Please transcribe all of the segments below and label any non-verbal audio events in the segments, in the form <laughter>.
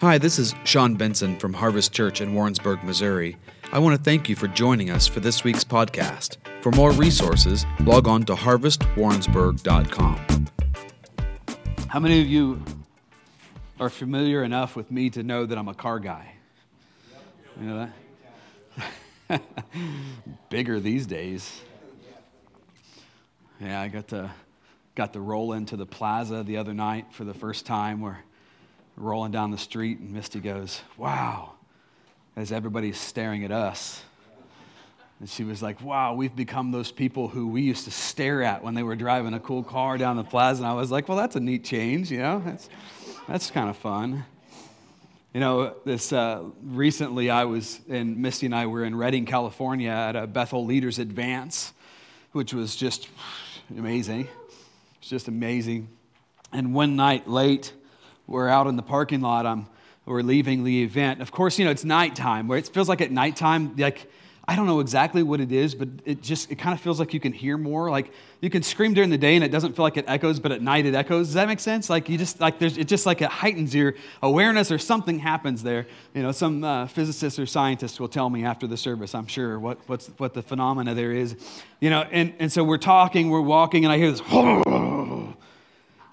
Hi, this is Shawn Benson from Harvest Church in Warrensburg, Missouri. I want to thank you for joining us for this week's podcast. For more resources, log on to harvestwarrensburg.com. How many of you are familiar enough with me to know that I'm a car guy? You know that? <laughs> Bigger these days. Yeah, I got to got to roll into the plaza the other night for the first time. We're rolling down the street, and Misty goes, Wow, as everybody's staring at us. And she was like, Wow, we've become those people who we used to stare at when they were driving a cool car down the plaza. And I was like, Well, that's a neat change, you know? That's, that's kind of fun. You know, this uh, recently I was, and Misty and I were in Redding, California at a Bethel Leaders Advance, which was just amazing. It's just amazing. And one night late, we're out in the parking lot. I'm, we're leaving the event. Of course, you know, it's nighttime, where it feels like at nighttime, like, I don't know exactly what it is, but it just, it kind of feels like you can hear more. Like, you can scream during the day and it doesn't feel like it echoes, but at night it echoes. Does that make sense? Like, you just, like, there's, it just like it heightens your awareness or something happens there. You know, some uh, physicists or scientists will tell me after the service, I'm sure, what, what's, what the phenomena there is. You know, and, and so we're talking, we're walking, and I hear this, <laughs>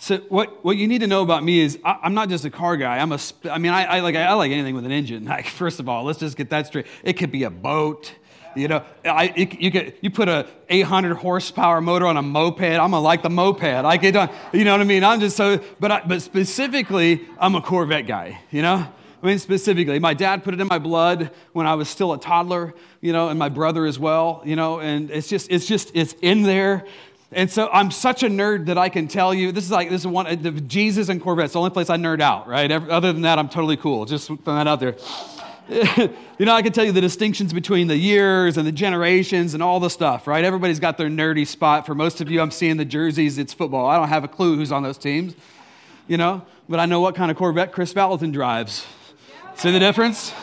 So what, what you need to know about me is I, am not just a car guy. I'm a, I mean, I, I, like, I like anything with an engine. <laughs> Like, first of all, let's just get that straight. It could be a boat. You know, I, it, you, could, you put a 800 horsepower motor on a moped. I'm gonna like the moped. I get done. You know what I mean? I'm just so, but, I, but specifically, I'm a Corvette guy, you know? I mean, specifically, my dad put it in my blood when I was still a toddler, you know, and my brother as well, you know, and it's just, it's just, it's in there. And so I'm such a nerd that I can tell you this is like this is one the Jesus and Corvettes, the only place I nerd out, right? Other than that, I'm totally cool. Just throwing that out there. <laughs> you know, I can tell you the distinctions between the years and the generations and all the stuff, right? Everybody's got their nerdy spot. For most of you, I'm seeing the jerseys, it's football. I don't have a clue who's on those teams, you know, but I know what kind of Corvette Kris Vallotton drives. See the difference?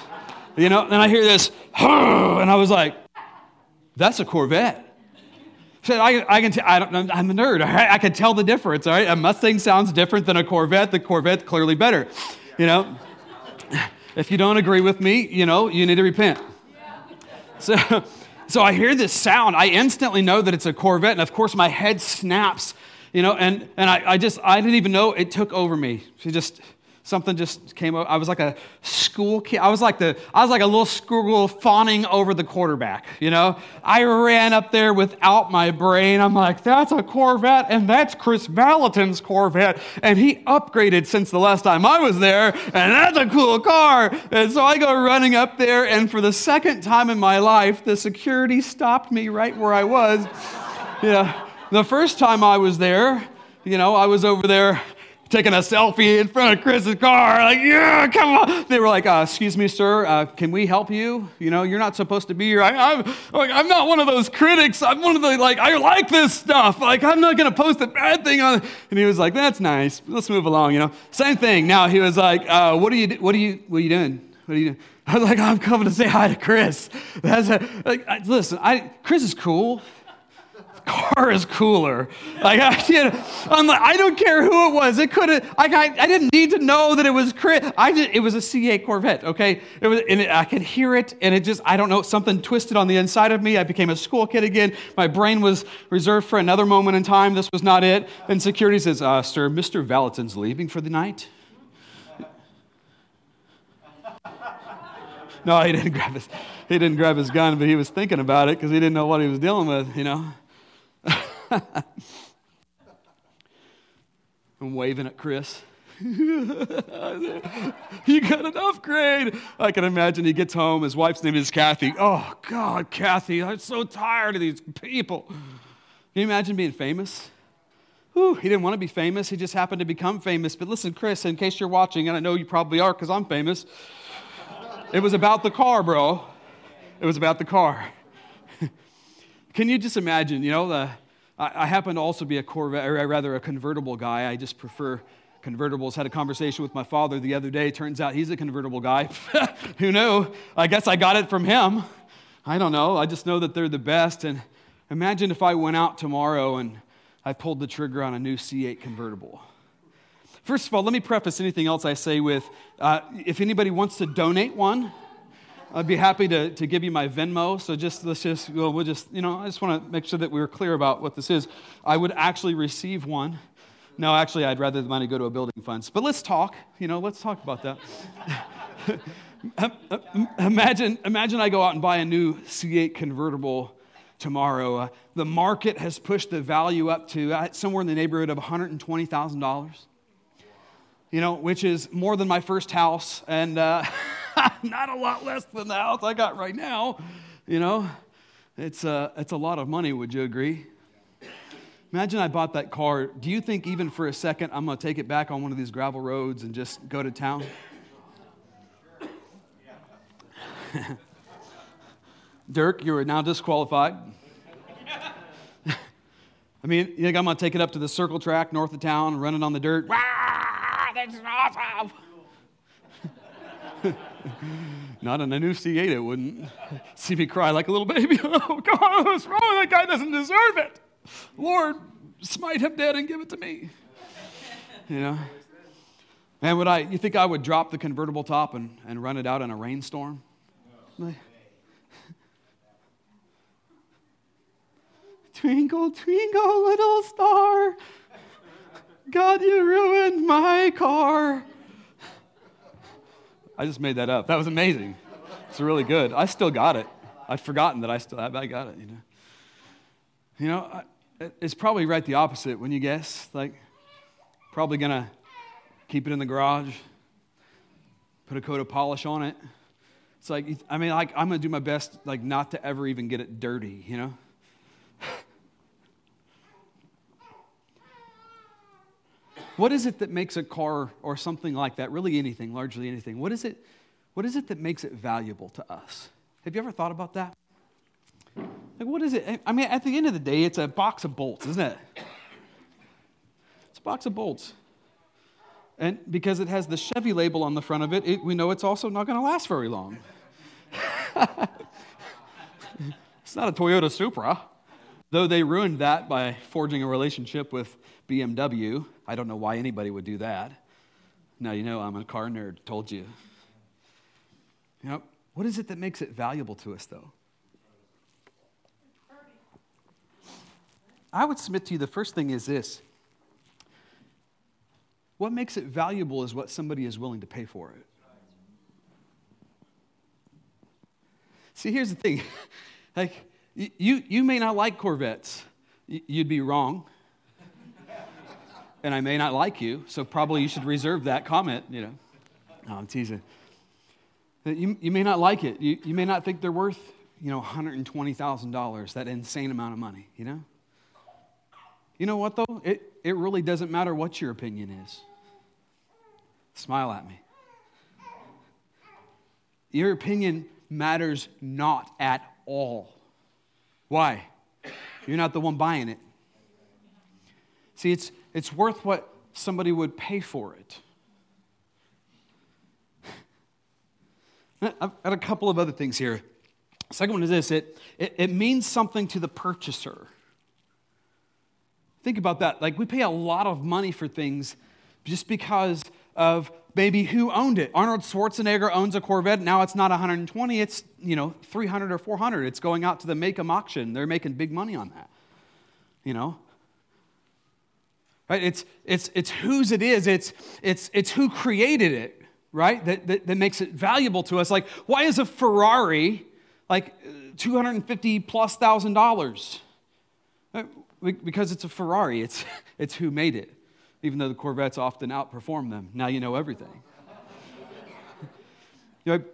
You know, then I hear this, and I was like, that's a Corvette. So I, I can t- I don't, I'm a nerd. I can tell the difference. All right, a Mustang sounds different than a Corvette. The Corvette's clearly better. You know, if you don't agree with me, you know, you need to repent. So, so I hear this sound. I instantly know that it's a Corvette, and of course my head snaps. You know, and and I, I just I didn't even know it took over me. She just something just came up. I was like a school kid. I was like the I was like a little school fawning over the quarterback, you know? I ran up there without my brain. I'm like, that's a Corvette, and that's Kris Vallotton's Corvette. And he upgraded since the last time I was there, and that's a cool car. And so I go running up there, and for the second time in my life, the security stopped me right where I was. <laughs> yeah. The first time I was there, you know, I was over there taking a selfie in front of Kris's car. Like, yeah, come on. They were like, uh, excuse me, sir, uh, can we help you? You know, you're not supposed to be here. I, am like, I'm not one of those critics. I'm one of the, like, I like this stuff. Like, I'm not going to post a bad thing on And he was like, that's nice. Let's move along, you know. Same thing. Now he was like, uh, what are you, what are you, what are you doing? What are you doing? I was like, I'm coming to say hi to Kris. That's a, like, listen, I, Kris is cool car is cooler. Like, I, <laughs> you know, I'm like, I don't care who it was. It could have, I, I didn't need to know that it was Kris. I just, it was a C8 Corvette, okay? It was, and it, I could hear it, and it just, I don't know, something twisted on the inside of me. I became a school kid again. My brain was reserved for another moment in time. This was not it. And security says, uh, Sir, Mr. Vallotton's leaving for the night. No, he didn't <laughs> grab his, he didn't grab his gun, but he was thinking about it because he didn't know what he was dealing with, you know. <laughs> I'm waving at Kris. <laughs> you got an upgrade. I can imagine he gets home. His wife's name is Kathy. Oh, God, Kathy, I'm so tired of these people. Can you imagine being famous? Whew, he didn't want to be famous. He just happened to become famous. But listen, Kris, in case you're watching, and I know you probably are because I'm famous, it was about the car, bro. It was about the car. <laughs> Can you just imagine, you know, the, I, I happen to also be a Corvette, or rather a convertible guy. I just prefer convertibles. Had a conversation with my father the other day. Turns out he's a convertible guy. <laughs> Who knew? I guess I got it from him. I don't know. I just know that they're the best. And imagine if I went out tomorrow and I pulled the trigger on a new C8 convertible. First of all, let me preface anything else I say with uh, if anybody wants to donate one, I'd be happy to, to give you my Venmo. So just let's just well, we'll just you know I just want to make sure that we're clear about what this is. I would actually receive one. No, actually, I'd rather the money go to a building funds. But let's talk. You know, let's talk about that. <laughs> imagine, imagine I go out and buy a new C8 convertible tomorrow. Uh, the market has pushed the value up to uh, somewhere in the neighborhood of $120,000. You know, which is more than my first house and uh, <laughs> <laughs> not a lot less than the house I got right now. You know, it's, uh, it's a lot of money, would you agree? Imagine I bought that car. Do you think, even for a second, I'm going to take it back on one of these gravel roads and just go to town? <laughs> Dirk, you are now disqualified. <laughs> I mean, you think I'm going to take it up to the circle track north of town, run it on the dirt? Wow, that's awesome. <laughs> Not in a new C8, it wouldn't. <laughs> See me cry like a little baby. <laughs> Oh, God, what's wrong? That guy doesn't deserve it. Lord, smite him dead and give it to me. You know? Man, would I, you think I would drop the convertible top and, and run it out in a rainstorm? Twinkle, twinkle, little star. God, you ruined my car. I just made that up. That was amazing. It's really good. I still got it. I'd forgotten that I still. I got it. You know, you know, it's probably right the opposite when you guess. Like, probably gonna keep it in the garage, put a coat of polish on it. It's like I mean, like I'm gonna do my best, like not to ever even get it dirty. You know. What is it that makes a car or something like that, really anything, largely anything, what is it, what is it that makes it valuable to us? Have you ever thought about that? Like, what is it? I mean, at the end of the day, it's a box of bolts, isn't it? It's a box of bolts. And because it has the Chevy label on the front of it, it we know it's also not going to last very long. <laughs> it's not a Toyota Supra, though they ruined that by forging a relationship with BMW. I don't know why anybody would do that. Now you know I'm a car nerd, told you. You know, what is it that makes it valuable to us, though? I would submit to you the first thing is this what makes it valuable is what somebody is willing to pay for it. See, here's the thing. <laughs> like, you, you may not like Corvettes. You'd be wrong and I may not like you, so probably you should reserve that comment, you know. No, I'm teasing. You, you may not like it. You, you may not think they're worth, you know, $120,000, that insane amount of money, you know? You know what, though? It, it really doesn't matter what your opinion is. Smile at me. Your opinion matters not at all. Why? You're not the one buying it. See, it's, it's worth what somebody would pay for it. <laughs> I've got a couple of other things here. Second one is this it, it, it, means something to the purchaser. Think about that. Like, we pay a lot of money for things just because of maybe who owned it. Arnold Schwarzenegger owns a Corvette. Now it's not 120, it's, you know, 300 or 400. It's going out to the Mecum auction. They're making big money on that. You know, Right? It's, it's, it's whose it is, it's, it's, it's who created it, right? That, that, that makes it valuable to us. Like, why is a Ferrari like 250 plus thousand dollars? Uh, because it's a Ferrari, it's, <laughs> it's who made it, even though the Corvettes often outperform them. Now you know everything. <laughs> you know,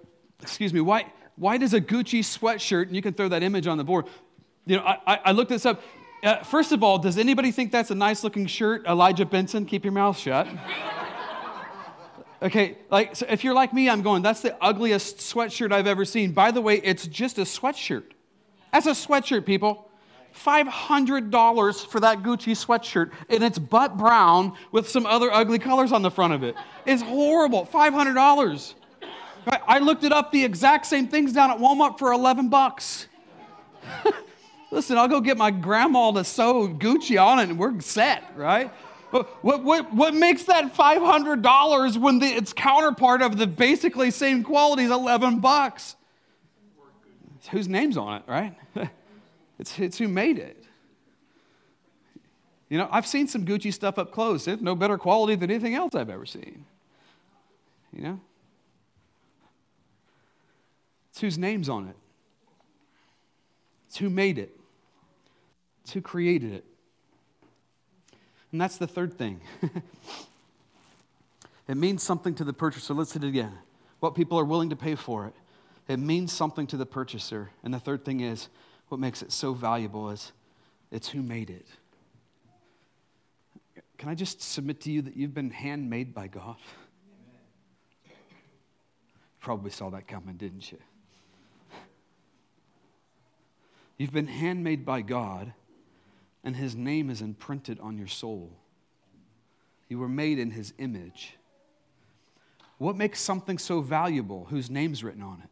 excuse me, why, why does a Gucci sweatshirt, and you can throw that image on the board, you know, I, I looked this up. Uh, first of all, does anybody think that's a nice looking shirt? Elijah Benson, keep your mouth shut. okay, like so if you're like me, I'm going, that's the ugliest sweatshirt I've ever seen. By the way, it's just a sweatshirt. That's a sweatshirt, people. $500 for that Gucci sweatshirt, and it's butt brown with some other ugly colors on the front of it. It's horrible. $500. I looked it up, the exact same things down at Walmart for 11 bucks. <laughs> Listen, I'll go get my grandma to sew Gucci on it and we're set, right? What, what, what makes that $500 when the, its counterpart of the basically same quality is 11 bucks? It's whose name's on it, right? <laughs> it's, it's who made it. You know, I've seen some Gucci stuff up close. It's no better quality than anything else I've ever seen. You know? It's whose name's on it. It's who made it. It's who created it. And that's the third thing. <laughs> it means something to the purchaser. Let's hit it again. What people are willing to pay for it. It means something to the purchaser. And the third thing is what makes it so valuable is it's who made it. Can I just submit to you that you've been handmade by God? Probably saw that coming, didn't you? You've been handmade by God and his name is imprinted on your soul. You were made in his image. What makes something so valuable whose name's written on it?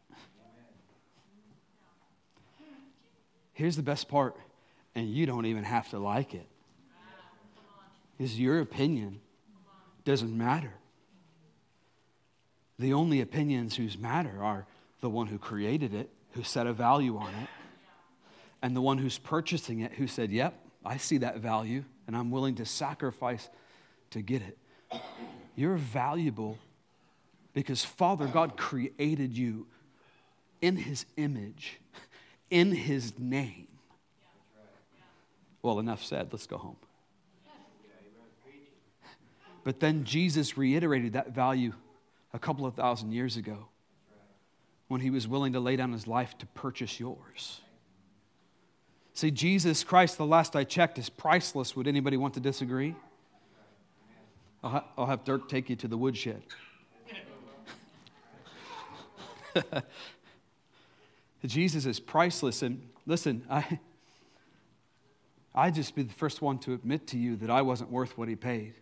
Here's the best part, and you don't even have to like it. Is your opinion doesn't matter. The only opinions whose matter are the one who created it, who set a value on it, and the one who's purchasing it, who said, Yep, I see that value and I'm willing to sacrifice to get it. You're valuable because Father God created you in His image, in His name. Well, enough said. Let's go home. But then Jesus reiterated that value a couple of thousand years ago when he was willing to lay down his life to purchase yours. See, Jesus Christ, the last I checked, is priceless. Would anybody want to disagree? I'll, ha- I'll have Dirk take you to the woodshed. <laughs> Jesus is priceless. And listen, I, I'd just be the first one to admit to you that I wasn't worth what he paid.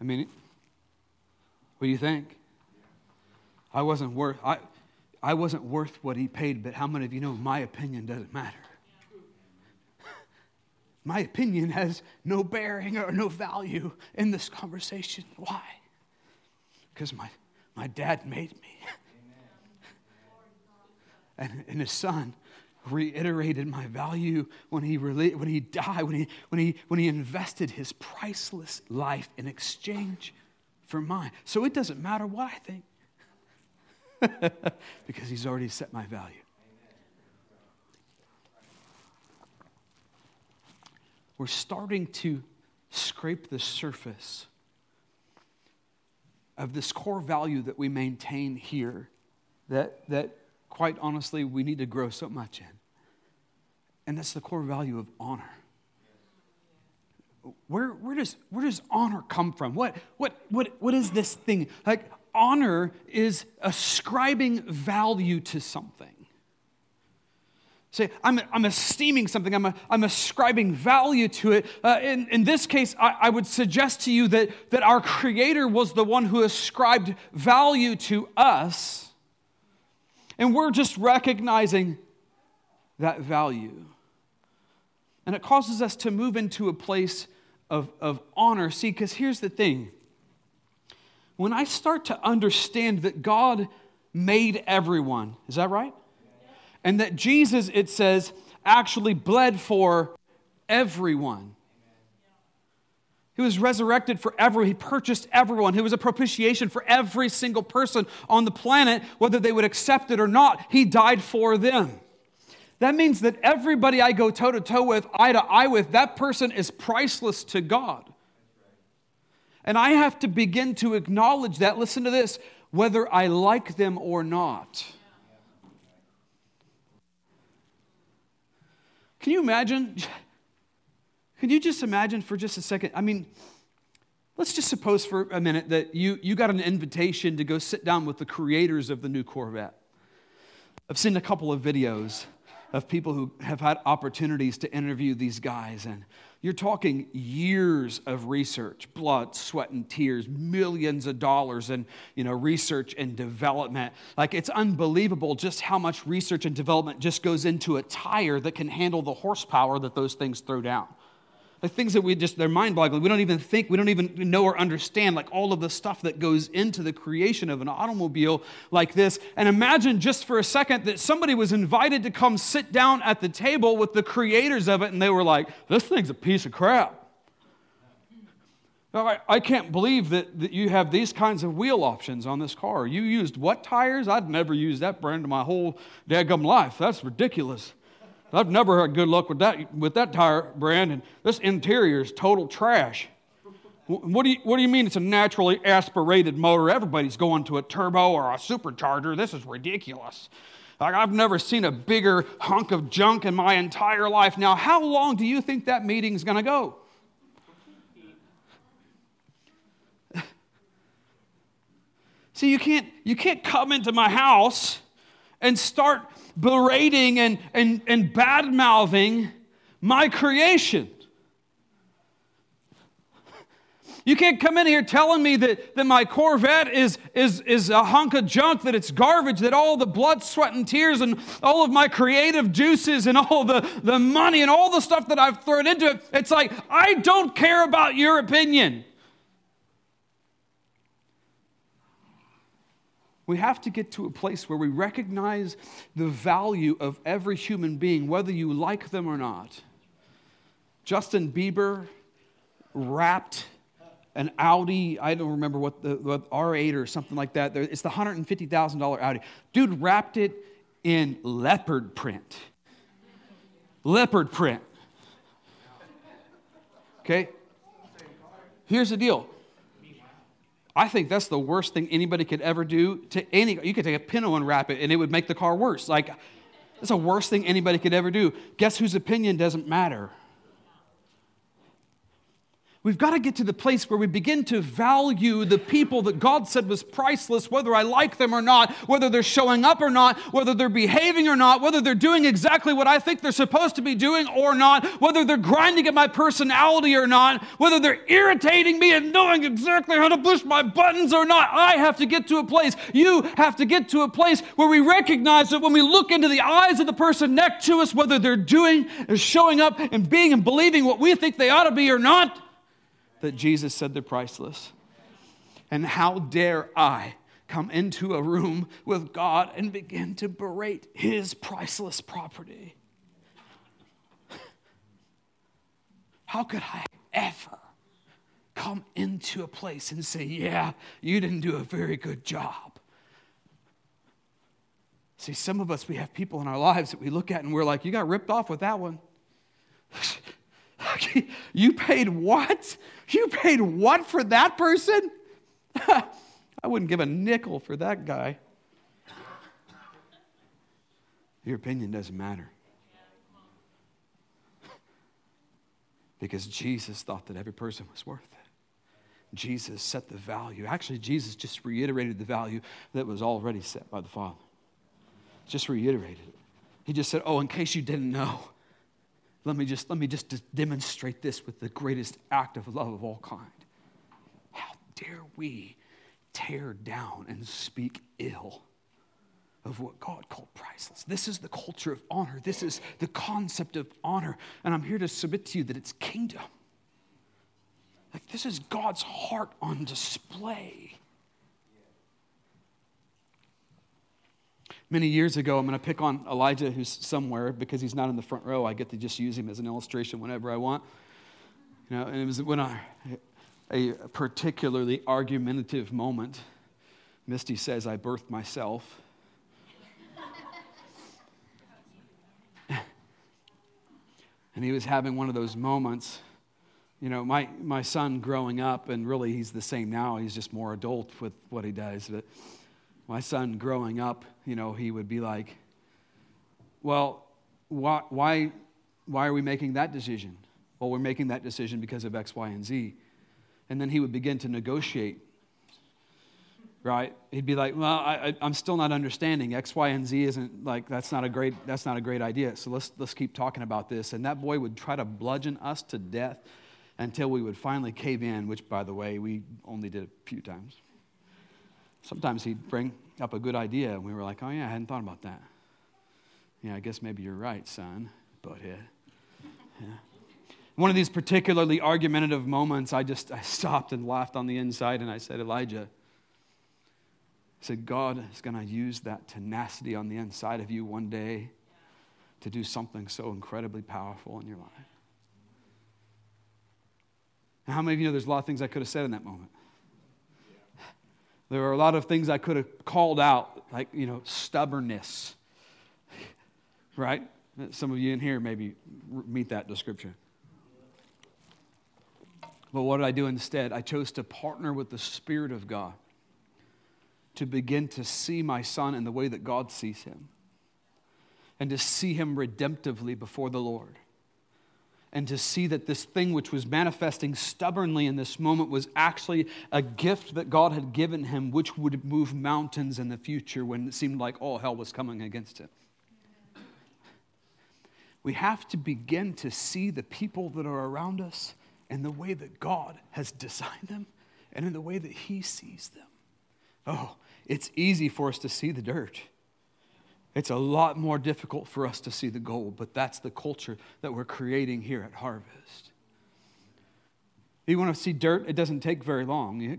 I mean, what do you think? I wasn't worth. I, I wasn't worth what he paid, but how many of you know my opinion doesn't matter? My opinion has no bearing or no value in this conversation. Why? Because my, my dad made me. And, and his son reiterated my value when he, when he died, when he, when, he, when he invested his priceless life in exchange for mine. So it doesn't matter what I think. <laughs> because he's already set my value. We're starting to scrape the surface of this core value that we maintain here that, that quite honestly we need to grow so much in. And that's the core value of honor. Where, where, does, where does honor come from? What, what, what, what is this thing? Like, honor is ascribing value to something. Say, I'm, I'm esteeming something, I'm, a, I'm ascribing value to it. Uh, in, in this case, I, I would suggest to you that, that our Creator was the one who ascribed value to us, and we're just recognizing that value. And it causes us to move into a place of, of honor. See, because here's the thing when I start to understand that God made everyone, is that right? And that Jesus, it says, actually bled for everyone. He was resurrected for everyone. He purchased everyone. He was a propitiation for every single person on the planet, whether they would accept it or not. He died for them. That means that everybody I go toe to toe with, eye to eye with, that person is priceless to God. And I have to begin to acknowledge that, listen to this, whether I like them or not. Can you imagine? <laughs> Can you just imagine for just a second? I mean, let's just suppose for a minute that you, you got an invitation to go sit down with the creators of the new Corvette. I've seen a couple of videos of people who have had opportunities to interview these guys, and you're talking years of research, blood, sweat, and tears, millions of dollars in you know, research and development. Like it's unbelievable just how much research and development just goes into a tire that can handle the horsepower that those things throw down. Like things that we just, they're mind boggling. We don't even think, we don't even know or understand, like all of the stuff that goes into the creation of an automobile like this. And imagine just for a second that somebody was invited to come sit down at the table with the creators of it, and they were like, this thing's a piece of crap. I, can't believe that, that you have these kinds of wheel options on this car. You used what tires? I'd never used that brand in my whole daggum life. That's ridiculous. I've never had good luck with that, with that tire brand, and this interior is total trash. What do, you, what do you mean it's a naturally aspirated motor? Everybody's going to a turbo or a supercharger. This is ridiculous. Like, I've never seen a bigger hunk of junk in my entire life. Now, how long do you think that meeting's going to go? <laughs> See, you can't, you can't come into my house and start berating and, and, and bad mouthing my creation. You can't come in here telling me that, that my Corvette is, is, is a hunk of junk, that it's garbage, that all the blood, sweat, and tears, and all of my creative juices, and all the, the money, and all the stuff that I've thrown into it. It's like, I don't care about your opinion. We have to get to a place where we recognize the value of every human being, whether you like them or not. Justin Bieber wrapped an Audi, I don't remember what the what R8 or something like that. It's the $150,000 Audi. Dude wrapped it in leopard print. Leopard print. Okay? Here's the deal I think that's the worst thing anybody could ever do to any. You could take a pinto and wrap it, and it would make the car worse. Like, that's the worst thing anybody could ever do. Guess whose opinion doesn't matter? We've got to get to the place where we begin to value the people that God said was priceless, whether I like them or not, whether they're showing up or not, whether they're behaving or not, whether they're doing exactly what I think they're supposed to be doing or not, whether they're grinding at my personality or not, whether they're irritating me and knowing exactly how to push my buttons or not. I have to get to a place, you have to get to a place where we recognize that when we look into the eyes of the person next to us, whether they're doing showing up and being and believing what we think they ought to be or not, that Jesus said they're priceless. And how dare I come into a room with God and begin to berate his priceless property? How could I ever come into a place and say, Yeah, you didn't do a very good job? See, some of us, we have people in our lives that we look at and we're like, You got ripped off with that one. <laughs> <laughs> you paid what? You paid what for that person? <laughs> I wouldn't give a nickel for that guy. Your opinion doesn't matter. <laughs> Because Jesus thought that every person was worth it. Jesus set the value. Actually, Jesus just reiterated the value that was already set by the Father. Just reiterated it. He just said, Oh, in case you didn't know, let me just, let me just demonstrate this with the greatest act of love of all kind. How dare we tear down and speak ill of what God called priceless? This is the culture of honor. This is the concept of honor. And I'm here to submit to you that it's kingdom. Like, this is God's heart on display. Many years ago, I'm going to pick on Elijah, who's somewhere because he's not in the front row. I get to just use him as an illustration whenever I want. You know, and it was when I, a particularly argumentative moment, Misty says, I birthed myself. <laughs> and he was having one of those moments. You know, my, my son growing up, and really he's the same now, he's just more adult with what he does. But my son growing up, you know, he would be like, well, why, why, why are we making that decision? Well, we're making that decision because of X, Y, and Z. And then he would begin to negotiate, right? He'd be like, well, I, am still not understanding. X, Y, and Z isn't like, that's not a great, that's not a great idea. So let's, let's keep talking about this. And that boy would try to bludgeon us to death until we would finally cave in, which, by the way, we only did a few times. Sometimes he'd bring up a good idea, and we were like, oh, yeah, I hadn't thought about that. Yeah, I guess maybe you're right, son, butthead. Yeah. One of these particularly argumentative moments, I just I stopped and laughed on the inside and I said, Elijah, I said, God is going to use that tenacity on the inside of you one day to do something so incredibly powerful in your life. And how many of you know there's a lot of things I could have said in that moment? There were a lot of things I could have called out, like, you know, stubbornness, <laughs> right? Some of you in here maybe meet that description. But what did I do instead? I chose to partner with the Spirit of God to begin to see my son in the way that God sees him and to see him redemptively before the Lord and to see that this thing which was manifesting stubbornly in this moment was actually a gift that God had given him, which would move mountains in the future when it seemed like all hell was coming against him. We have to begin to see the people that are around us in the way that God has designed them and in the way that He sees them. Oh, it's easy for us to see the dirt. It's a lot more difficult for us to see the gold, but that's the culture that we're creating here at Harvest. You want to see dirt? It doesn't take very long. You,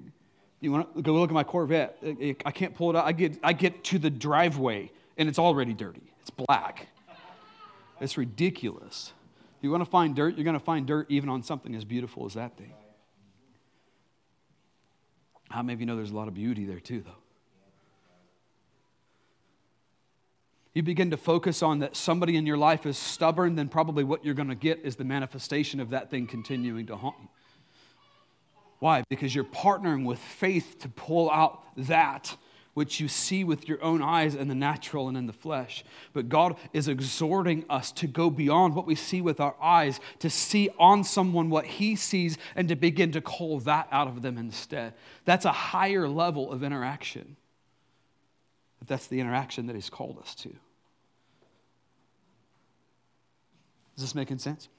you want to go look at my Corvette? I can't pull it out. I get, I get to the driveway and it's already dirty. It's black. It's ridiculous. You want to find dirt, you're going to find dirt even on something as beautiful as that thing. How many of you know there's a lot of beauty there too, though? You begin to focus on that somebody in your life is stubborn, then probably what you're going to get is the manifestation of that thing continuing to haunt you. Why? Because you're partnering with faith to pull out that which you see with your own eyes in the natural and in the flesh. But God is exhorting us to go beyond what we see with our eyes, to see on someone what He sees, and to begin to call that out of them instead. That's a higher level of interaction. But that's the interaction that He's called us to. Is this making sense?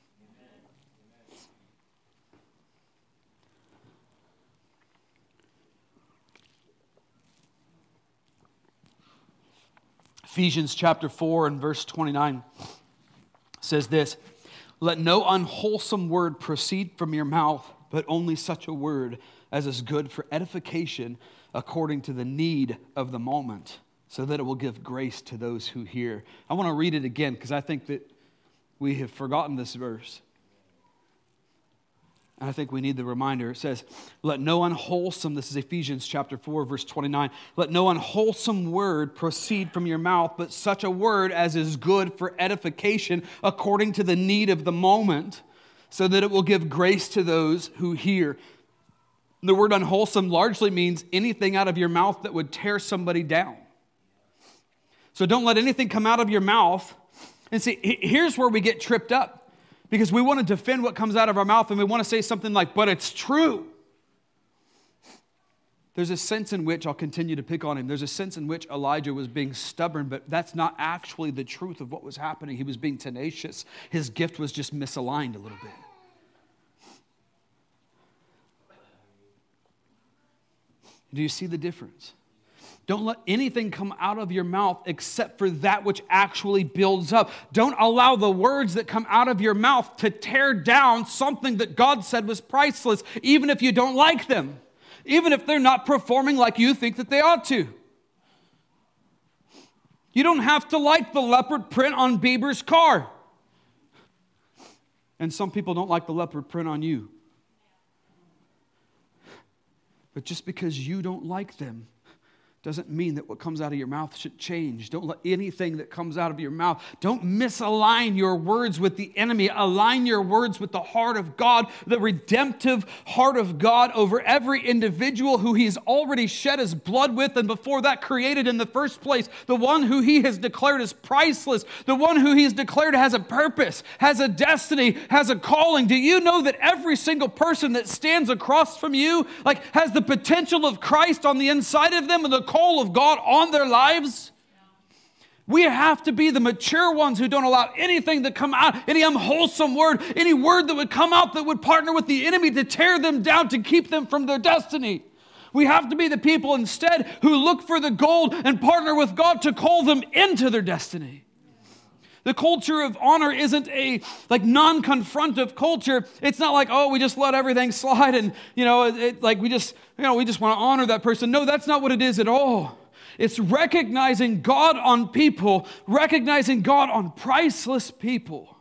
Ephesians chapter 4 and verse 29 says this Let no unwholesome word proceed from your mouth, but only such a word as is good for edification according to the need of the moment so that it will give grace to those who hear. I want to read it again because I think that we have forgotten this verse. And I think we need the reminder. It says, Let no unwholesome, this is Ephesians chapter 4, verse 29, let no unwholesome word proceed from your mouth, but such a word as is good for edification according to the need of the moment, so that it will give grace to those who hear. The word unwholesome largely means anything out of your mouth that would tear somebody down. So don't let anything come out of your mouth. And see, here's where we get tripped up because we want to defend what comes out of our mouth and we want to say something like, but it's true. There's a sense in which I'll continue to pick on him. There's a sense in which Elijah was being stubborn, but that's not actually the truth of what was happening. He was being tenacious. His gift was just misaligned a little bit. Do you see the difference? Don't let anything come out of your mouth except for that which actually builds up. Don't allow the words that come out of your mouth to tear down something that God said was priceless, even if you don't like them, even if they're not performing like you think that they ought to. You don't have to like the leopard print on Bieber's car. And some people don't like the leopard print on you. But just because you don't like them doesn't mean that what comes out of your mouth should change. Don't let anything that comes out of your mouth, don't misalign your words with the enemy. Align your words with the heart of God, the redemptive heart of God over every individual who he's already shed his blood with and before that created in the first place, the one who he has declared is priceless, the one who he's declared has a purpose, has a destiny, has a calling. Do you know that every single person that stands across from you like has the potential of Christ on the inside of them and the call of God on their lives. We have to be the mature ones who don't allow anything to come out, any unwholesome word, any word that would come out that would partner with the enemy to tear them down, to keep them from their destiny. We have to be the people instead who look for the gold and partner with God to call them into their destiny. The culture of honor isn't a like non-confrontive culture. It's not like, oh, we just let everything slide and, you know, it, it, like we just, you know, we just want to honor that person. No, that's not what it is at all. It's recognizing God on people, recognizing God on priceless people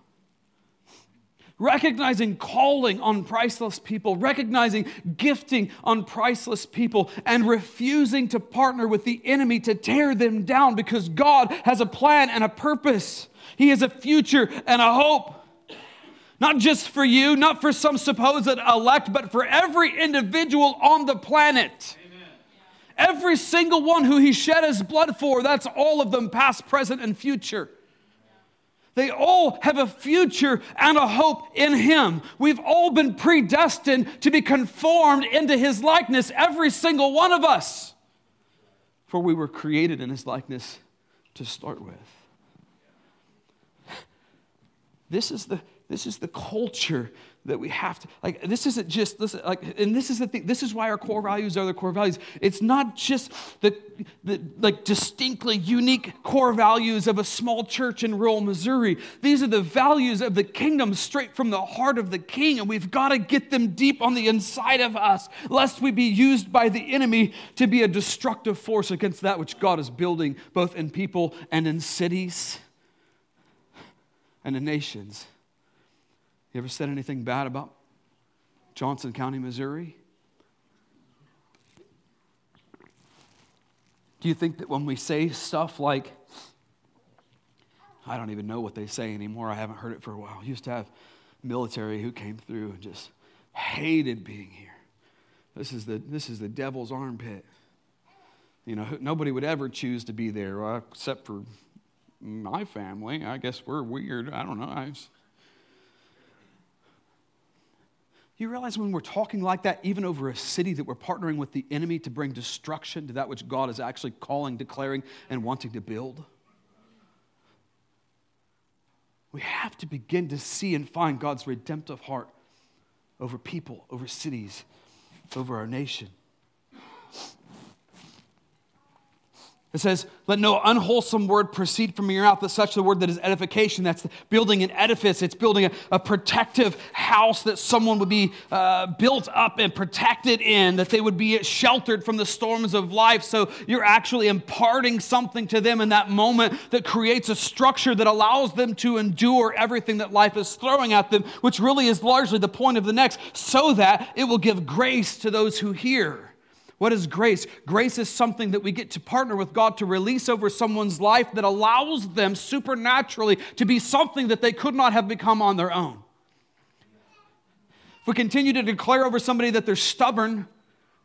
recognizing calling on priceless people, recognizing gifting on priceless people, and refusing to partner with the enemy to tear them down because God has a plan and a purpose. He has a future and a hope. Not just for you, not for some supposed elect, but for every individual on the planet. Every single one who he shed his blood for, that's all of them, past, present, and future. They all have a future and a hope in Him. We've all been predestined to be conformed into His likeness, every single one of us. For we were created in His likeness to start with. This is the, this is the culture that we have to like this isn't just this like and this is the thing this is why our core values are the core values. It's not just the, the like distinctly unique core values of a small church in rural missouri. These are the values of the kingdom straight from the heart of the king and we've got to get them deep on the inside of us lest we be used by the enemy to be a destructive force against that which god is building both in people and in cities and the nations you ever said anything bad about Johnson County, Missouri? Do you think that when we say stuff like, I don't even know what they say anymore, I haven't heard it for a while. used to have military who came through and just hated being here. This is the, this is the devil's armpit. You know, nobody would ever choose to be there except for my family. I guess we're weird. I don't know. I just, You realize when we're talking like that, even over a city, that we're partnering with the enemy to bring destruction to that which God is actually calling, declaring, and wanting to build? We have to begin to see and find God's redemptive heart over people, over cities, over our nation. It says, Let no unwholesome word proceed from your mouth, but such the word that is edification. That's building an edifice. It's building a, a protective house that someone would be uh, built up and protected in, that they would be sheltered from the storms of life. So you're actually imparting something to them in that moment that creates a structure that allows them to endure everything that life is throwing at them, which really is largely the point of the next, so that it will give grace to those who hear. What is grace? Grace is something that we get to partner with God to release over someone's life that allows them supernaturally to be something that they could not have become on their own. If we continue to declare over somebody that they're stubborn,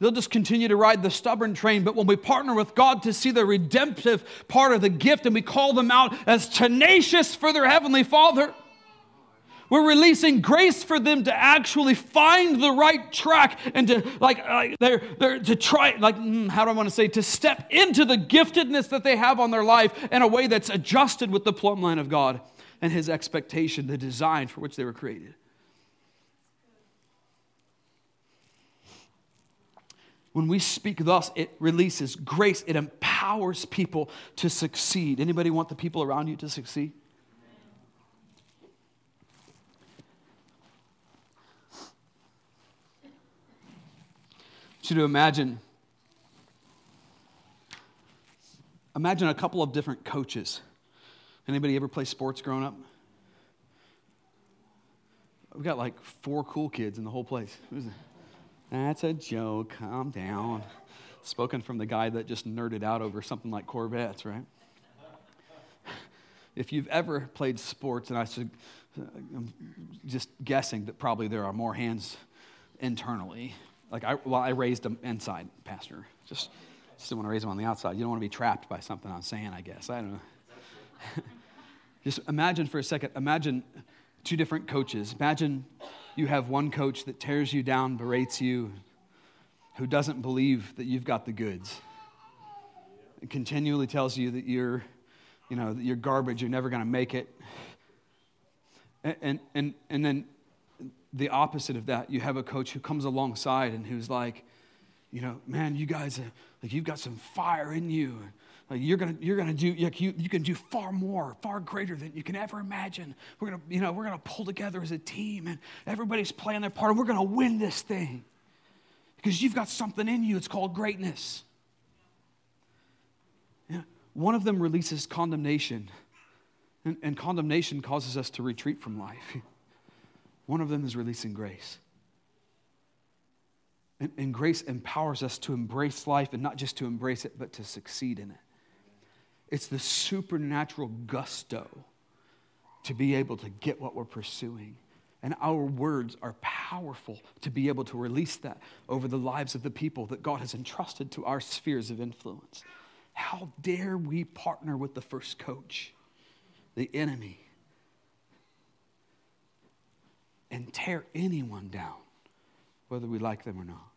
they'll just continue to ride the stubborn train. But when we partner with God to see the redemptive part of the gift and we call them out as tenacious for their Heavenly Father, we're releasing grace for them to actually find the right track and to like uh, they're, they're to try like mm, how do I want to say to step into the giftedness that they have on their life in a way that's adjusted with the plumb line of God and His expectation, the design for which they were created. When we speak thus, it releases grace. It empowers people to succeed. Anybody want the people around you to succeed? You to imagine imagine a couple of different coaches. Anybody ever play sports growing up? We've got like four cool kids in the whole place. That's a joke. Calm down. Spoken from the guy that just nerded out over something like Corvettes, right? If you've ever played sports, and I should, uh, I'm just guessing that probably there are more hands internally like I, well, I raised them inside, Pastor. Just, just didn't want to raise them on the outside. You don't want to be trapped by something I'm saying, I guess. I don't know. <laughs> just imagine for a second, imagine two different coaches. Imagine you have one coach that tears you down, berates you, who doesn't believe that you've got the goods. and continually tells you that you're, you know, that you're garbage, you're never going to make it. And, and, and, and then the opposite of that. You have a coach who comes alongside and who's like, you know, man, you guys, are, like you've got some fire in you. like you're gonna, you're gonna do, you, you can do far more, far greater than you can ever imagine. We're gonna, you know, we're gonna pull together as a team and everybody's playing their part and we're gonna win this thing. Because you've got something in you, it's called greatness. Yeah. One of them releases condemnation, and, and condemnation causes us to retreat from life. <laughs> One of them is releasing grace. And, and, grace empowers us to embrace life and not just to embrace it, but to succeed in it. It's the supernatural gusto to be able to get what we're pursuing. And our words are powerful to be able to release that over the lives of the people that God has entrusted to our spheres of influence. How dare we partner with the first coach, the enemy, and tear anyone down, whether we like them or not?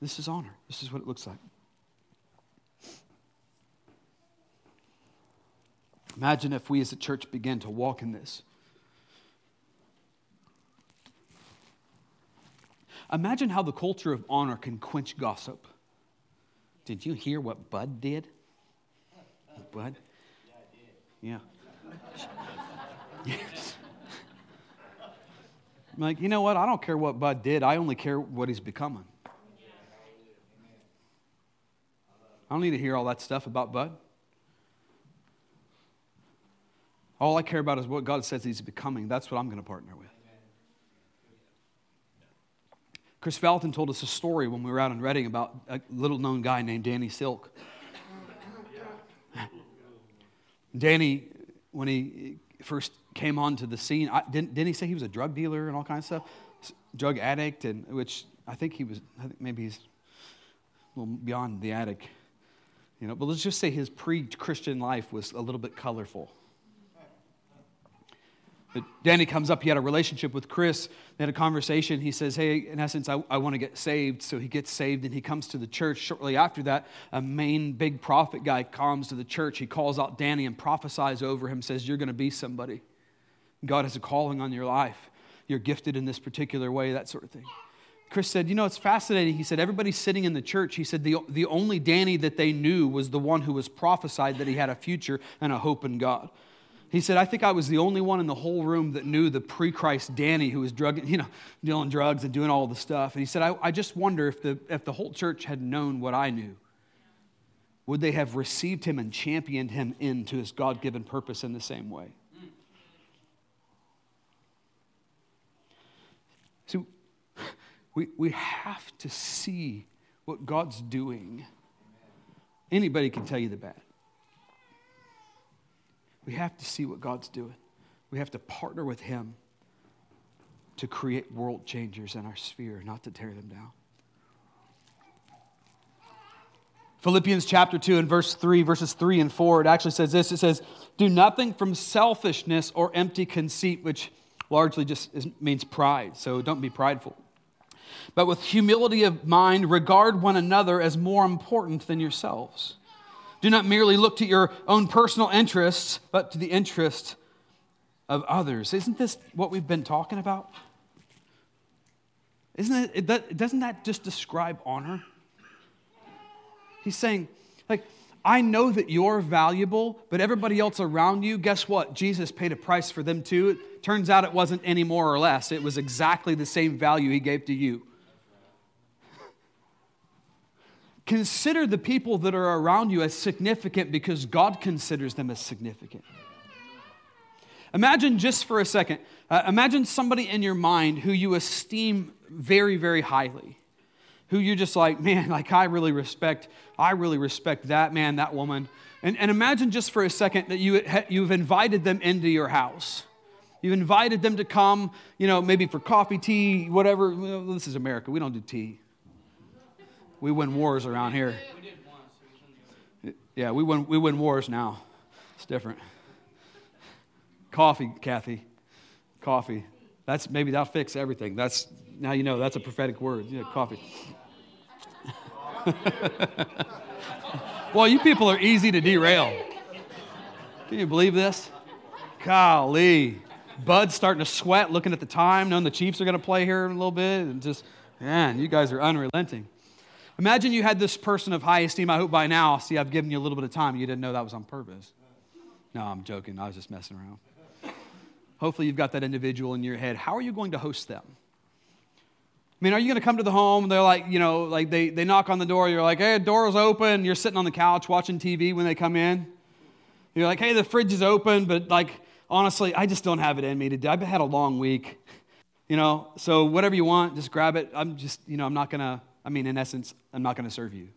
This is honor. This is what it looks like. Imagine if we as a church began to walk in this. Imagine how the culture of honor can quench gossip. Did you hear what Bud did? Bud? Yeah. Yeah. I'm like, you know what? I don't care what Bud did. I only care what he's becoming. I don't need to hear all that stuff about Bud. All I care about is what God says he's becoming. That's what I'm going to partner with. Kris Vallotton told us a story when we were out in Redding about a little known guy named Danny Silk. <laughs> Danny, when he first came onto the scene, I, didn't, didn't he say he was a drug dealer and all kinds of stuff? Drug addict, and which I think he was, I think maybe he's a little beyond the addict. You know, but let's just say his pre-Christian life was a little bit colorful. Danny comes up, he had a relationship with Kris. They had a conversation. He says, Hey, in essence, I, I want to get saved. So he gets saved and he comes to the church. Shortly after that, a main big prophet guy comes to the church. He calls out Danny and prophesies over him, says, You're going to be somebody. God has a calling on your life. You're gifted in this particular way, that sort of thing. Kris said, You know, it's fascinating. He said, Everybody's sitting in the church. He said, the, the only Danny that they knew was the one who was prophesied that he had a future and a hope in God. He said, I think I was the only one in the whole room that knew the pre Christ Danny who was drug, you know, dealing drugs and doing all the stuff. And he said, I, I just wonder if the, if the whole church had known what I knew, would they have received him and championed him into his God given purpose in the same way? So we, we have to see what God's doing. Anybody can tell you the bad. We have to see what God's doing. We have to partner with Him to create world changers in our sphere, not to tear them down. Philippians chapter 2 and verse 3, verses 3 and 4, it actually says this it says, Do nothing from selfishness or empty conceit, which largely just is, means pride, so don't be prideful. But with humility of mind, regard one another as more important than yourselves. Do not merely look to your own personal interests, but to the interest of others. Isn't this what we've been talking about? Isn't it, doesn't that just describe honor? He's saying, like, I know that you're valuable, but everybody else around you, guess what? Jesus paid a price for them too. It turns out it wasn't any more or less, it was exactly the same value he gave to you. Consider the people that are around you as significant because God considers them as significant. Imagine just for a second, uh, imagine somebody in your mind who you esteem very, very highly, who you're just like, man, <laughs> like I really respect, I really respect that man, that woman. And, and imagine just for a second that you, you've invited them into your house. You've invited them to come, you know, maybe for coffee, tea, whatever. Well, this is America. We don't do tea. We win wars around here. Yeah, we win, we win wars now. It's different. Coffee, Kathy. Coffee. That's maybe that'll fix everything. That's now you know that's a prophetic word. Yeah, coffee. <laughs> well, you people are easy to derail. Can you believe this? Golly. Bud's starting to sweat looking at the time, knowing the Chiefs are going to play here in a little bit. And just, man, you guys are unrelenting. Imagine you had this person of high esteem. I hope by now, see, I've given you a little bit of time. You didn't know that was on purpose. No, I'm joking. I was just messing around. Hopefully, you've got that individual in your head. How are you going to host them? I mean, are you going to come to the home? They're like, you know, like they, they knock on the door. You're like, hey, the door's open. You're sitting on the couch watching TV when they come in. You're like, hey, the fridge is open, but like, honestly, I just don't have it in me to do. I've had a long week, you know, so whatever you want, just grab it. I'm just, you know, I'm not going to, I mean, in essence, I'm not going to serve you.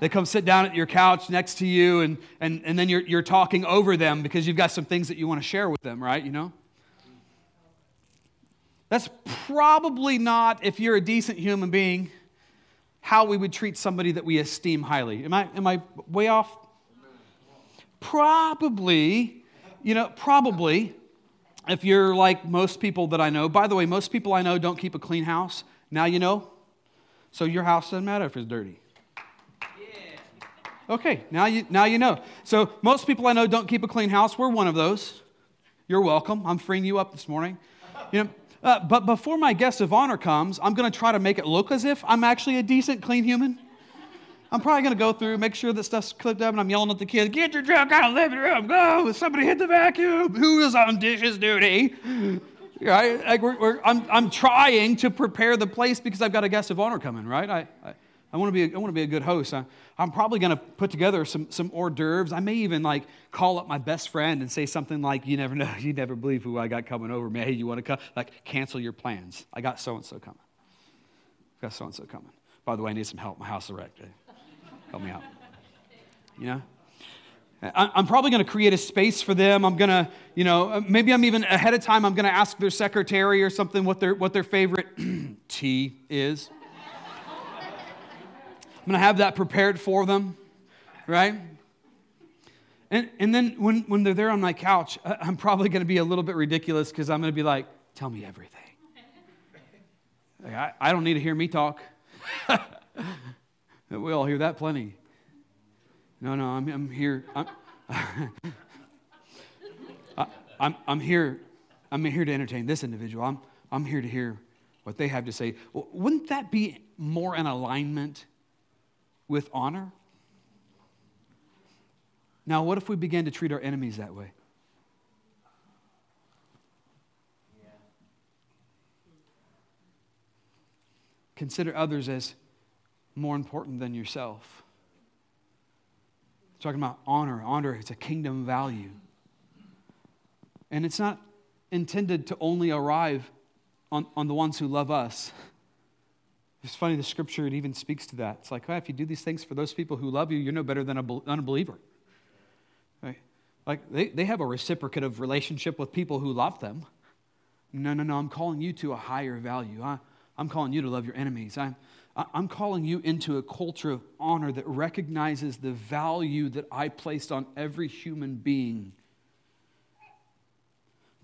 They come sit down at your couch next to you, and, and, and then you're, you're talking over them because you've got some things that you want to share with them, right? You know? That's probably not, if you're a decent human being, how we would treat somebody that we esteem highly. Am I, am I way off? Probably, you know, probably, if you're like most people that I know, by the way, most people I know don't keep a clean house. Now you know. So your house doesn't matter if it's dirty. Yeah. Okay, now you, now you know. So most people I know don't keep a clean house. We're one of those. You're welcome. I'm freeing you up this morning. You know, uh, but before my guest of honor comes, I'm going to try to make it look as if I'm actually a decent, clean human. I'm probably going to go through, make sure that stuff's clipped up, and I'm yelling at the kids, get your junk out of the living room, go, somebody hit the vacuum, who is on dishes duty? Right? Like we're, we're, I'm, I'm trying to prepare the place because I've got a guest of honor coming, right? I, I, I want to be a, good host. I, am probably going to put together some, some hors d'oeuvres. I may even like call up my best friend and say something like, "You never know. <laughs> You never believe who I got coming over. Me, hey, you want to come? Like, cancel your plans. I got so and so coming. I got so and so coming. By the way, I need some help. My house is wrecked. Help me out. You know." I'm probably going to create a space for them. I'm going to, you know, uh, maybe I'm even ahead of time. I'm going to ask their secretary or something what their what their favorite <clears throat> tea is. I'm going to have that prepared for them, right? And, and then when, when they're there on my couch, I'm probably going to be a little bit ridiculous because I'm going to be like, tell me everything. Like, I, I don't need to hear me talk. <laughs> we all hear that plenty. No, no, I'm, I'm here. I'm, I, I'm, I'm here. I'm here to entertain this individual. I'm, I'm here to hear what they have to say. Wouldn't that be more in alignment with honor? Now, what if we began to treat our enemies that way? Consider others as more important than yourself. Talking about honor. Honor, it's a kingdom value. And it's not intended to only arrive on, on the ones who love us. It's funny, the scripture, it even speaks to that. It's like, if you do these things for those people who love you, you're no better than an unbeliever. Right? Like, they, they have a reciprocative relationship with people who love them. No, no, no, I'm calling you to a higher value. I, I'm calling you to love your enemies. I'm, I'm calling you into a culture of honor that recognizes the value that I placed on every human being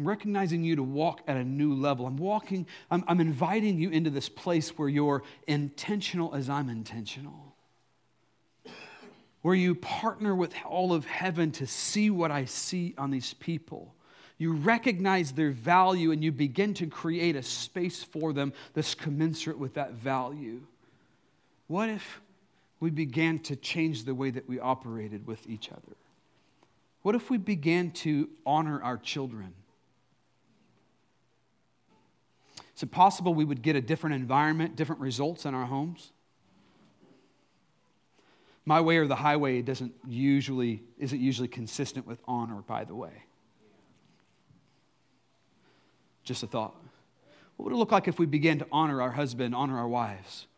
I'm recognizing you to walk at a new level. I'm walking, I'm, I'm inviting you into this place where you're intentional as I'm intentional. Where you partner with all of heaven to see what I see on these people. You recognize their value and you begin to create a space for them that's commensurate with that value. What if we began to change the way that we operated with each other? What if we began to honor our children? Is it possible we would get a different environment, different results in our homes? My way or the highway doesn't usually, isn't usually consistent with honor, by the way. Just a thought. What would it look like if we began to honor our husband, honor our wives?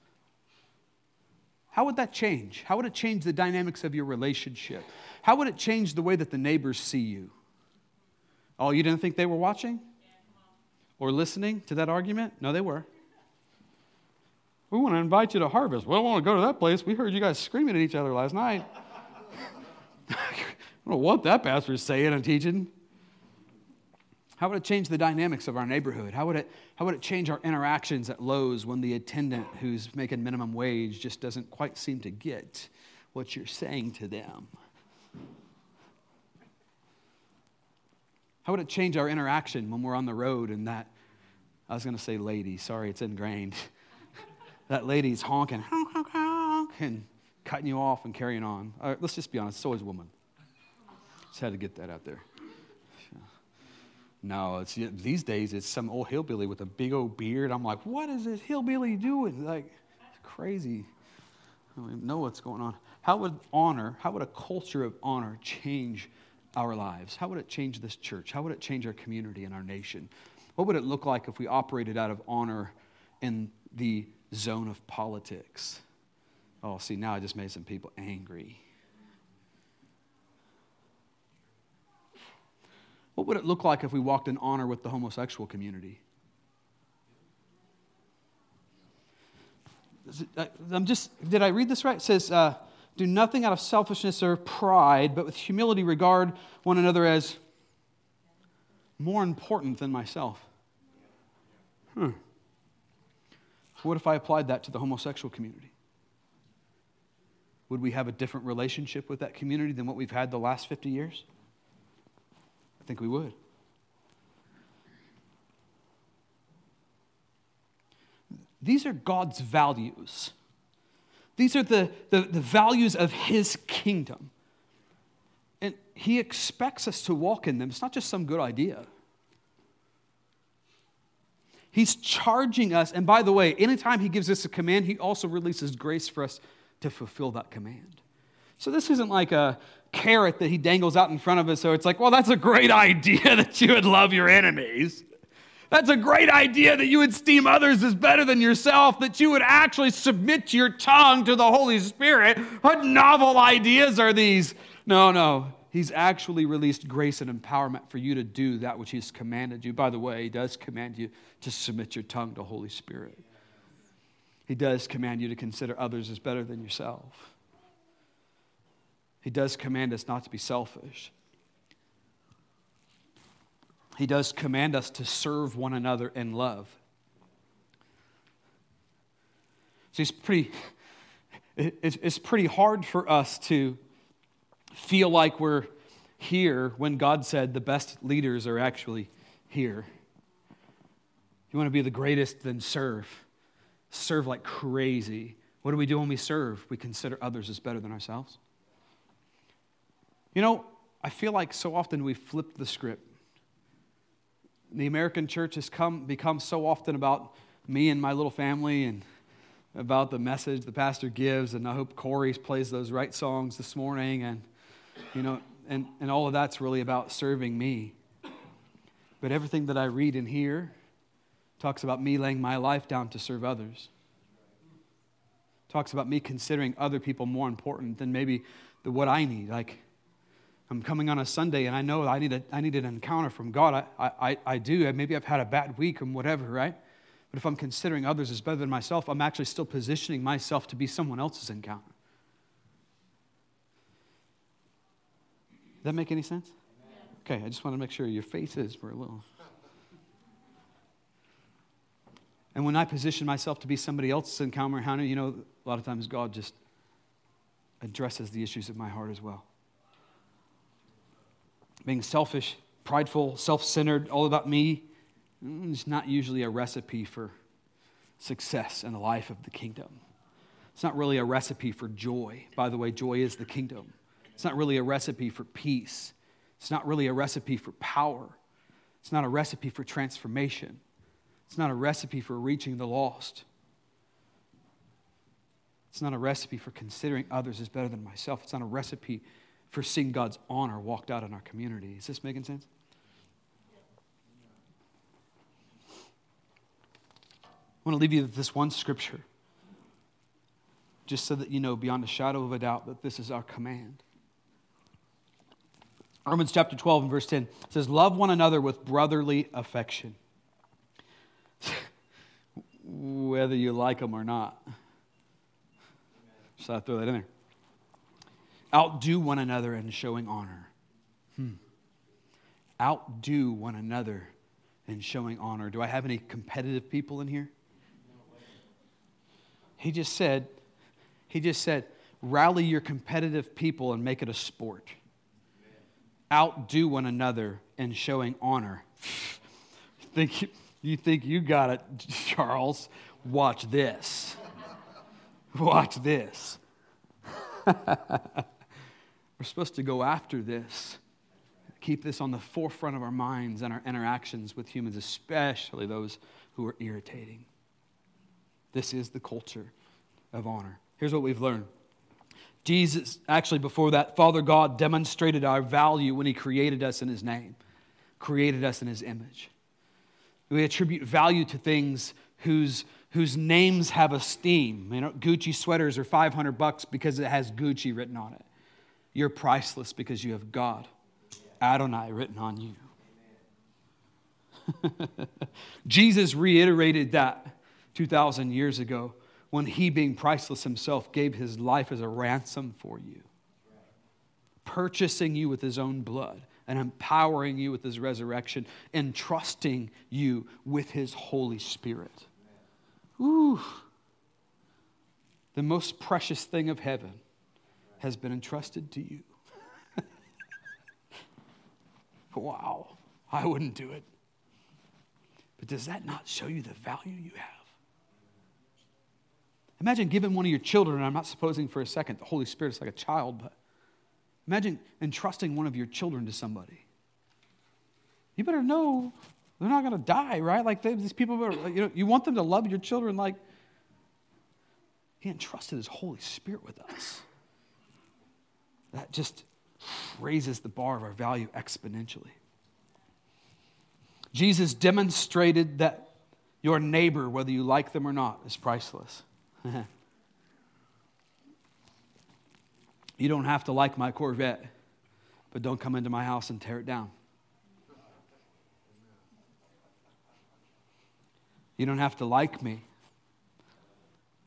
How would that change? How would it change the dynamics of your relationship? How would it change the way that the neighbors see you? Oh, you didn't think they were watching? or listening to that argument? No, they were. We want to invite you to harvest. We don't want to go to that place. We heard you guys screaming at each other last night. <laughs> I don't know what that pastor saying and teaching. How would it change the dynamics of our neighborhood? How would, it, how would it change our interactions at Lowe's when the attendant who's making minimum wage just doesn't quite seem to get what you're saying to them? How would it change our interaction when we're on the road and that, I was going to say lady, sorry, it's ingrained. <laughs> that lady's honking, honk, honk, honk, and cutting you off and carrying on. All right, let's just be honest, it's always a woman. Just had to get that out there. No, it's these days it's some old hillbilly with a big old beard. I'm like, what is this hillbilly doing? Like, it's crazy. I don't even know what's going on. How would honor, how would a culture of honor change our lives? How would it change this church? How would it change our community and our nation? What would it look like if we operated out of honor in the zone of politics? Oh, see, now I just made some people angry. What would it look like if we walked in honor with the homosexual community? I'm just, did I read this right? It says, uh, do nothing out of selfishness or pride, but with humility regard one another as more important than myself. Hmm. What if I applied that to the homosexual community? Would we have a different relationship with that community than what we've had the last 50 years? I think we would. These are God's values. These are the, the, the, values of His kingdom. And He expects us to walk in them. It's not just some good idea. He's charging us. And by the way, anytime He gives us a command, He also releases grace for us to fulfill that command. So this isn't like a carrot that He dangles out in front of us. So it's like, well, that's a great idea <laughs> that you would love your enemies. That's a great idea that you would esteem others as better than yourself, that you would actually submit your tongue to the Holy Spirit. What novel ideas are these? No, no. He's actually released grace and empowerment for you to do that which He's commanded you. By the way, He does command you to submit your tongue to Holy Spirit. He does command you to consider others as better than yourself. He does command us not to be selfish. He does command us to serve one another in love. So it's pretty, it's pretty hard for us to feel like we're here when God said the best leaders are actually here. You want to be the greatest, then serve. Serve like crazy. What do we do when we serve? We consider others as better than ourselves. You know, I feel like so often we flip the script the American church has come, become so often about me and my little family and about the message the pastor gives. And I hope Corey plays those right songs this morning. And, you know, and, and all of that's really about serving me. But everything that I read in here talks about me laying my life down to serve others. Talks about me considering other people more important than maybe the, what I need. Like, I'm coming on a Sunday and I know I need, a, I need an encounter from God. I, I, I do. Maybe I've had a bad week or whatever, right? But if I'm considering others as better than myself, I'm actually still positioning myself to be someone else's encounter. Does that make any sense? Okay, I just want to make sure your faces were a little. And when I position myself to be somebody else's encounter, you know, a lot of times God just addresses the issues of my heart as well being selfish, prideful, self centered, all about me, mm, is not usually a recipe for success in the life of the kingdom. It's not really a recipe for joy. By the way, joy is the kingdom. It's not really a recipe for peace. It's not really a recipe for power. It's not a recipe for transformation. It's not a recipe for reaching the lost. It's not a recipe for considering others as better than myself. It's not a recipe for seeing God's honor walked out in our community. Is this making sense? I want to leave you with this one scripture, just so that you know beyond a shadow of a doubt that this is our command. Romans chapter 12 and verse 10 says, Love one another with brotherly affection, <laughs> whether you like them or not. Thought I'd throw that in there outdo one another in showing honor. Hmm. Outdo one another in showing honor. Do I have any competitive people in here? He just said, he just said, rally your competitive people and make it a sport. Outdo one another in showing honor. <laughs> think you think you got it, <laughs> Charles? Watch this. Watch this. <laughs> We're supposed to go after this. Keep this on the forefront of our minds and our interactions with humans, especially those who are irritating. This is the culture of honor. Here's what we've learned Jesus, actually, before that, Father God demonstrated our value when He created us in His name, created us in His image. We attribute value to things whose, whose names have esteem. You know, Gucci sweaters are 500 bucks because it has Gucci written on it. You're priceless because you have God, Adonai, written on you. <laughs> Jesus reiterated that 2,000 years ago when he, being priceless himself, gave his life as a ransom for you, purchasing you with his own blood and empowering you with his resurrection and trusting you with his Holy Spirit. Ooh. The most precious thing of heaven has been entrusted to you. <laughs> wow, I wouldn't do it. But does that not show you the value you have? Imagine giving one of your children, I'm not supposing for a second the Holy Spirit is like a child, but imagine entrusting one of your children to somebody. You better know they're not going to die, right? Like they, these people, you know, you want them to love your children like He entrusted His Holy Spirit with us. That just raises the bar of our value exponentially. Jesus demonstrated that your neighbor, whether you like them or not, is priceless. <laughs> you don't have to like my Corvette, but don't come into my house and tear it down. You don't have to like me,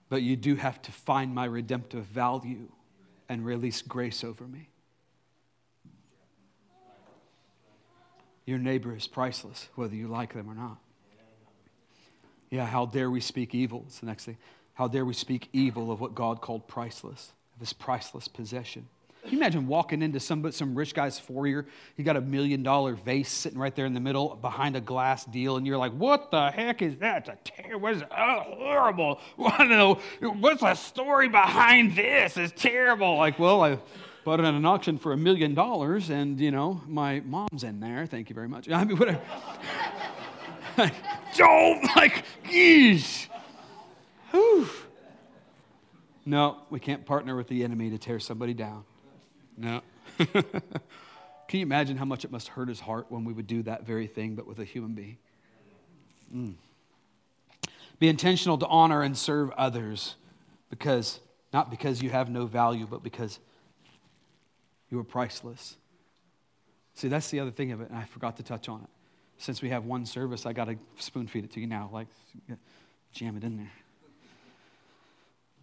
but you do have to find my redemptive value and release grace over me. Your neighbor is priceless, whether you like them or not. Yeah, how dare we speak evil? It's the next thing. How dare we speak evil of what God called priceless, of his priceless possession? Can you imagine walking into some, some rich guy's foyer? You got a million dollar vase sitting right there in the middle behind a glass deal, and you're like, what the heck is that? It's a ter- what is? Oh, horrible. <laughs> What's the story behind this? It's terrible. Like, well, I bought it at an auction for a million dollars, and, you know, my mom's in there. Thank you very much. I mean, whatever. <laughs> Don't, like, geez. Whew. No, we can't partner with the enemy to tear somebody down. No. <laughs> Can you imagine how much it must hurt his heart when we would do that very thing, but with a human being? Mm. Be intentional to honor and serve others because, not because you have no value, but because you are priceless. See, that's the other thing of it, and I forgot to touch on it. Since we have one service, I got to spoon feed it to you now. Like, jam it in there.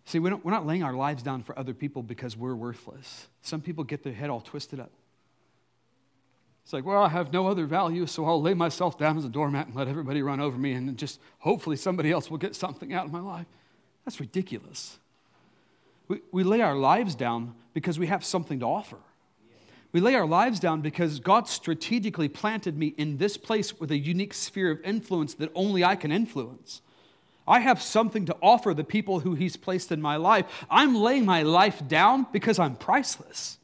See, we don't, we're not laying our lives down for other people because we're worthless. Some people get their head all twisted up. It's like, well, I have no other value, so I'll lay myself down as a doormat and let everybody run over me, and just hopefully somebody else will get something out of my life. That's ridiculous. We, we lay our lives down because we have something to offer. We lay our lives down because God strategically planted me in this place with a unique sphere of influence that only I can influence. I have something to offer the people who He's placed in my life. I'm laying my life down because I'm priceless.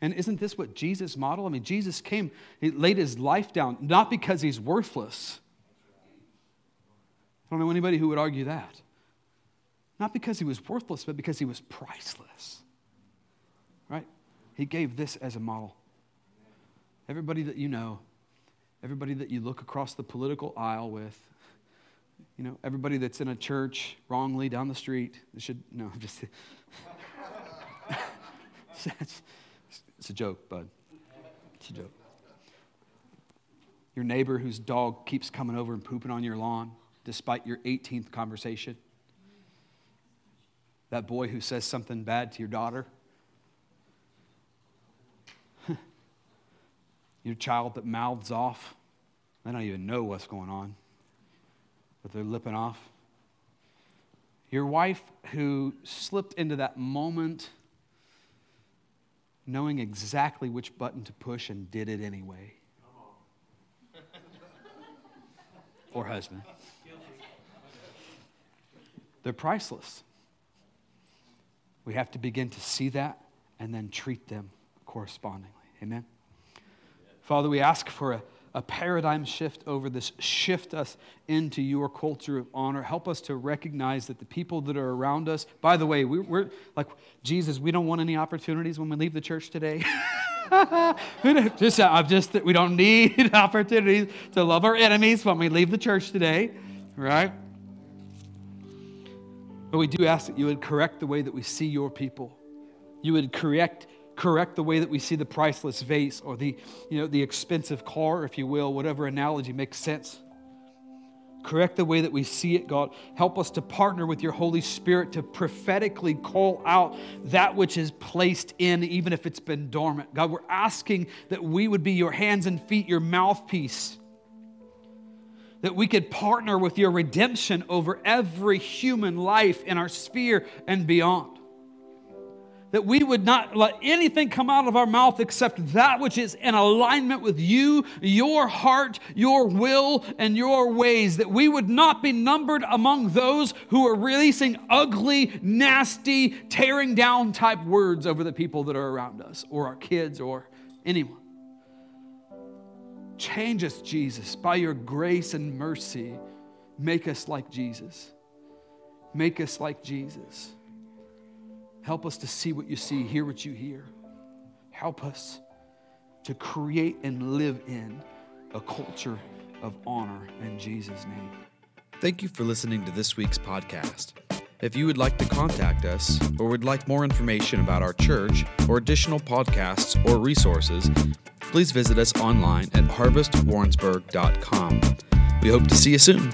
And isn't this what Jesus modeled? I mean, Jesus came, He laid His life down, not because He's worthless. I don't know anybody who would argue that. Not because He was worthless, but because He was priceless. Right? He gave this as a model. Everybody that you know, everybody that you look across the political aisle with, you know, everybody that's in a church wrongly down the street should, no, I'm just, <laughs> it's, it's a joke, bud. It's a joke. Your neighbor whose dog keeps coming over and pooping on your lawn despite your 18th conversation. That boy who says something bad to your daughter. <laughs> your child that mouths off. They don't even know what's going on but they're lipping off. Your wife who slipped into that moment knowing exactly which button to push and did it anyway. <laughs> or husband. They're priceless. We have to begin to see that and then treat them correspondingly. Amen. Father, we ask for a, a paradigm shift over this. Shift us into your culture of honor. Help us to recognize that the people that are around us, by the way, we, we're like Jesus, we don't want any opportunities when we leave the church today. <laughs> just, uh, I'm just we don't need <laughs> opportunities to love our enemies when we leave the church today, right? But we do ask that you would correct the way that we see your people. You would correct correct the way that we see the priceless vase or the, you know, the expensive car, if you will, whatever analogy makes sense. Correct the way that we see it, God. Help us to partner with your Holy Spirit to prophetically call out that which is placed in, even if it's been dormant. God, we're asking that we would be your hands and feet, your mouthpiece that we could partner with your redemption over every human life in our sphere and beyond that we would not let anything come out of our mouth except that which is in alignment with you, your heart, your will, and your ways. That we would not be numbered among those who are releasing ugly, nasty, tearing down type words over the people that are around us, or our kids, or anyone. Change us, Jesus, by your grace and mercy. Make us like Jesus. Make us like Jesus. Help us to see what you see, hear what you hear. Help us to create and live in a culture of honor in Jesus' name. Thank you for listening to this week's podcast. If you would like to contact us or would like more information about our church or additional podcasts or resources, please visit us online at harvestwarrensburg.com. We hope to see you soon.